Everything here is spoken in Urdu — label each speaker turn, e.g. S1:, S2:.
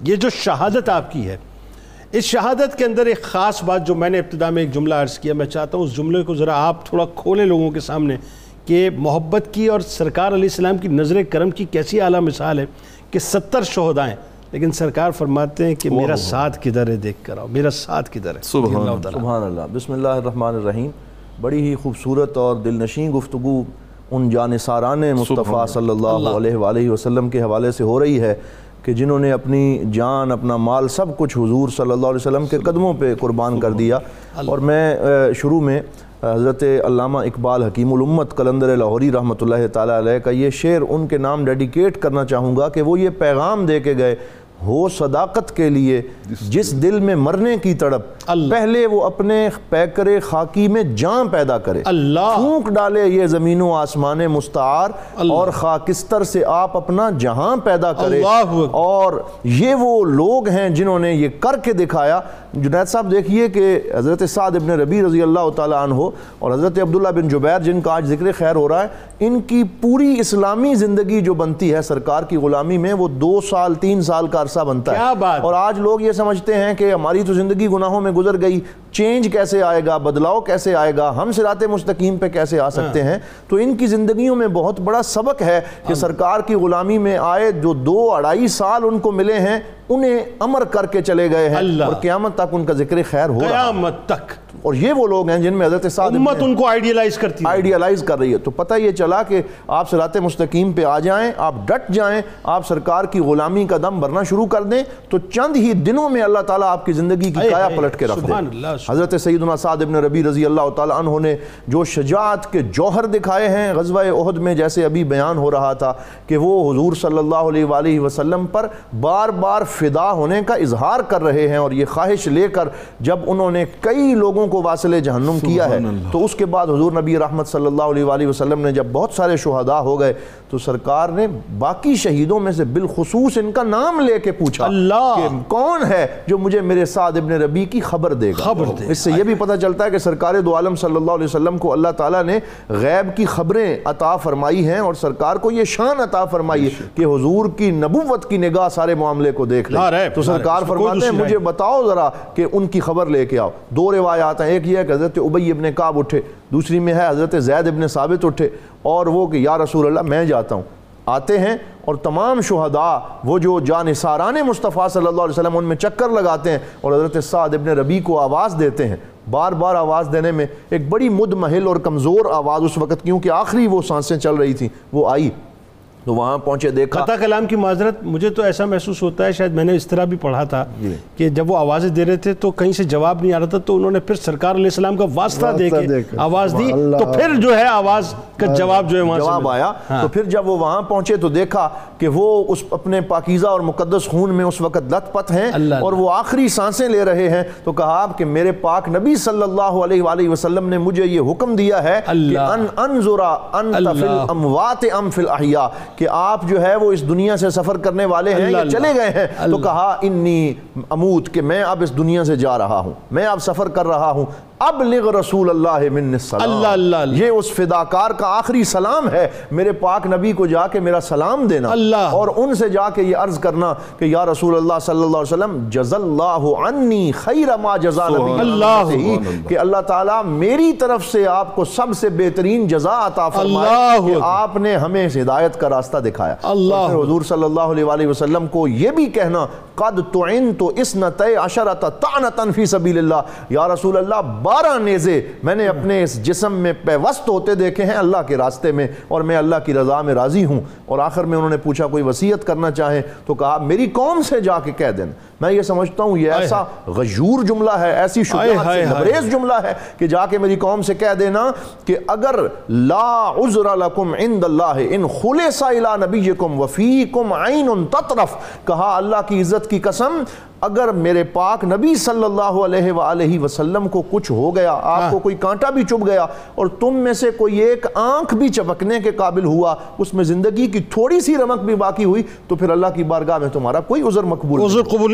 S1: یہ جو شہادت آپ کی ہے اس شہادت کے اندر ایک خاص بات جو میں نے ابتدا میں ایک جملہ عرض کیا میں چاہتا ہوں اس جملے کو ذرا آپ تھوڑا کھولیں لوگوں کے سامنے کہ محبت کی اور سرکار علیہ السلام کی نظر کرم کی کیسی اعلیٰ مثال ہے کہ ستر شہدائیں لیکن سرکار فرماتے ہیں کہ میرا ساتھ کدھر ہے دیکھ کر آؤ میرا ساتھ کدھر ہے۔
S2: سبحان اللہ سبحان اللہ۔ بسم اللہ الرحمن الرحیم۔ بڑی ہی خوبصورت اور دل نشین گفتگو ان جانساران مصطفیٰ صلی اللہ علیہ وآلہ وسلم کے حوالے سے ہو رہی ہے۔ کہ جنہوں نے اپنی جان اپنا مال سب کچھ حضور صلی اللہ علیہ وسلم کے قدموں پہ قربان کر دیا۔ اور میں شروع میں حضرت علامہ اقبال حکیم الامت قلندر لاہوری رحمۃ اللہ تعالیٰ علیہ کا یہ شعر ان کے نام ڈیڈیکیٹ کرنا چاہوں گا کہ وہ یہ پیغام دے کے گئے ہو صداقت کے لیے جس دل میں مرنے کی تڑپ پہلے وہ اپنے پیکر خاکی میں جان پیدا کرے۔ پھونک ڈالے یہ زمین و آسمان مستعار اور خاکستر سے آپ اپنا جہاں پیدا کرے۔ اور یہ وہ لوگ ہیں جنہوں نے یہ کر کے دکھایا۔ جنید صاحب دیکھئے کہ حضرت سعد ابن ربی رضی اللہ تعالیٰ عنہ اور حضرت عبداللہ بن جبیر جن کا آج ذکر خیر ہو رہا ہے ان کی پوری اسلامی زندگی جو بنتی ہے سرکار کی غلامی میں وہ دو سال تین سال کا عرصہ بنتا ہے۔ اور آج لوگ یہ سمجھتے ہیں کہ ہماری تو زندگی گناہوں میں گزر گئی چینج کیسے آئے گا بدلاؤ کیسے آئے گا ہم سرات مستقیم پہ کیسے آ سکتے ہیں؟ تو ان کی زندگیوں میں بہت بڑا سبق ہے کہ سرکار کی غلامی میں آئے جو دو اڑائی سال ان کو ملے ہیں انہیں امر کر کے چلے گئے ہیں۔ اور قیامت تک ان کا ذکر خیر ہو رہا
S1: قیامت تک۔
S2: اور یہ وہ لوگ ہیں جن میں حضرت سعد
S1: امت ان کو آئیڈیلائز کرتی ہے۔
S2: آئیڈیلائز کر رہی ہے۔ تو پتہ یہ چلا کہ آپ صراط مستقیم پہ آ جائیں آپ ڈٹ جائیں آپ سرکار کی غلامی کا دم بھرنا شروع کر دیں تو چند ہی دنوں میں اللہ تعالیٰ آپ کی زندگی کی کایا پلٹ کے رکھ دیں حضرت سیدنا سعد ابن ربی رضی اللہ تعالیٰ عنہ نے جو شجاعت کے جوہر دکھائے ہیں غزوہ احد میں جیسے ابھی بیان ہو رہا تھا کہ وہ حضور صلی اللہ علیہ وآلہ وسلم پر بار بار فدا ہونے کا اظہار کر رہے ہیں اور یہ خواہش لے کر جب انہوں نے کئی لوگوں کو واصل جہنم کیا ہے۔ تو اس کے بعد حضور نبی رحمت صلی اللہ علیہ وآلہ وسلم نے جب بہت سارے شہداء ہو گئے تو سرکار نے باقی شہیدوں میں سے بالخصوص ان کا نام لے کے پوچھا کہ کون ہے جو مجھے میرے سعد ابن ربی کی خبر دے گا؟ اس سے یہ بھی پتہ چلتا ہے کہ سرکار دو عالم صلی اللہ علیہ وسلم کو اللہ تعالیٰ نے غیب کی خبریں عطا فرمائی ہیں اور سرکار کو یہ شان عطا فرمائی ہے کہ حضور کی نبوت کی نگاہ سارے معاملے کو دیکھ لیں۔ تو سرکار فرماتے ہیں مجھے بتاؤ ذرا کہ ان کی خبر لے کے آؤ۔ دو روایات ہیں ایک یہ ہے کہ حضرت عبی ابن کعب اٹھے، دوسری میں ہے حضرت زید ابن ثابت اٹھے اور وہ کہ یا رسول اللہ، میں جاتا ہوں۔ آتے ہیں اور تمام شہداء، وہ جو جانساران مصطفیٰ صلی اللہ علیہ وسلم، ان میں چکر لگاتے ہیں اور حضرت سعد ابن ربی کو آواز دیتے ہیں۔ بار بار آواز دینے میں ایک بڑی مدمحل اور کمزور آواز اس وقت، کیونکہ آخری وہ سانسیں چل رہی تھیں، وہ آئی۔ تو وہاں پہنچے دیکھا۔
S1: قطع کلام کی معذرت مجھے تو ایسا محسوس ہوتا ہے شاید میں نے اس طرح بھی پڑھا تھا کہ جب وہ آوازیں دے رہے تھے تو کہیں سے جواب نہیں آ رہا تھا تو انہوں نے پھر سرکار علیہ السلام کا واسطہ دے کے آواز دی تو پھر جو ہے آواز کا جواب جو ہے وہاں
S2: جواب آیا۔ تو پھر جب وہ وہاں پہنچے تو دیکھا کہ وہ اس اپنے پاکیزہ اور مقدس خون میں اس وقت لت پت ہیں اور وہ آخری سانسیں لے رہے ہیں۔ تو کہا کہ میرے پاک نبی صلی اللہ علیہ وآلہ وسلم نے مجھے یہ حکم دیا ہے کہ ان انظرا انت فی الاموات ام فی الاحیاء۔ کہ آپ جو ہے ہے وہ اس دنیا سے سفر کرنے والے ہیں یا چلے گئے ہیں۔ تو کہا انی اموت کہ میں اب اس دنیا سے جا رہا ہوں۔ میں اب سفر کر رہا ہوں۔ ابلغ رسول اللہ من السلام.
S1: اللہ اللہ
S2: یہ اس فداکار کا آخری سلام ہے۔ میرے پاک نبی کو جا کے میرا سلام دینا
S1: اللہ۔
S2: اور ان سے جا کے یہ عرض کرنا کہ یا رسول اللہ صلی اللہ علیہ وسلم جز اللہ عنی خیر ما جزا نبی۔
S1: اللہ
S2: کہ اللہ تعالیٰ میری طرف سے آپ کو سب سے بہترین جزا عطا فرمائے کہ آپ نے ہمیں ہدایت کا راستہ دکھایا۔
S1: اللہ۔
S2: حضور صلی اللہ علیہ وسلم کو یہ بھی کہنا قد تعینت اسنت عشرت تعنتا فی سبیل اللہ۔ یا رسول اللہ بارہ نیزے میں نے اپنے اس جسم میں پیوست ہوتے دیکھے ہیں اللہ کے راستے میں اور میں اللہ کی رضا میں راضی ہوں اور آخر میں انہوں نے پوچھا کوئی وسیعت کرنا چاہیں تو کہا میری قوم سے جا کے کہہ دیں میں یہ سمجھتا ہوں یہ ایسا غیور جملہ ہے ایسی شجاعت سے نبریز جملہ ہے کہ جا کے میری قوم سے کہہ دینا کہ اگر لا عذر لکم عند اللہ ان خلص الى نبیکم وفیکم عین تطرف۔ کہا اللہ کی عزت کی قسم اگر میرے پاک نبی صلی اللہ علیہ وآلہ وسلم کو کچھ ہو گیا آپ کو کوئی کانٹا بھی چپ گیا اور تم میں سے کوئی ایک آنکھ بھی چپکنے کے قابل ہوا اس میں زندگی کی تھوڑی سی رمک بھی باقی ہوئی تو پھر اللہ کی بارگاہ میں تمہارا کوئی عذر مقبول
S1: عذر قبول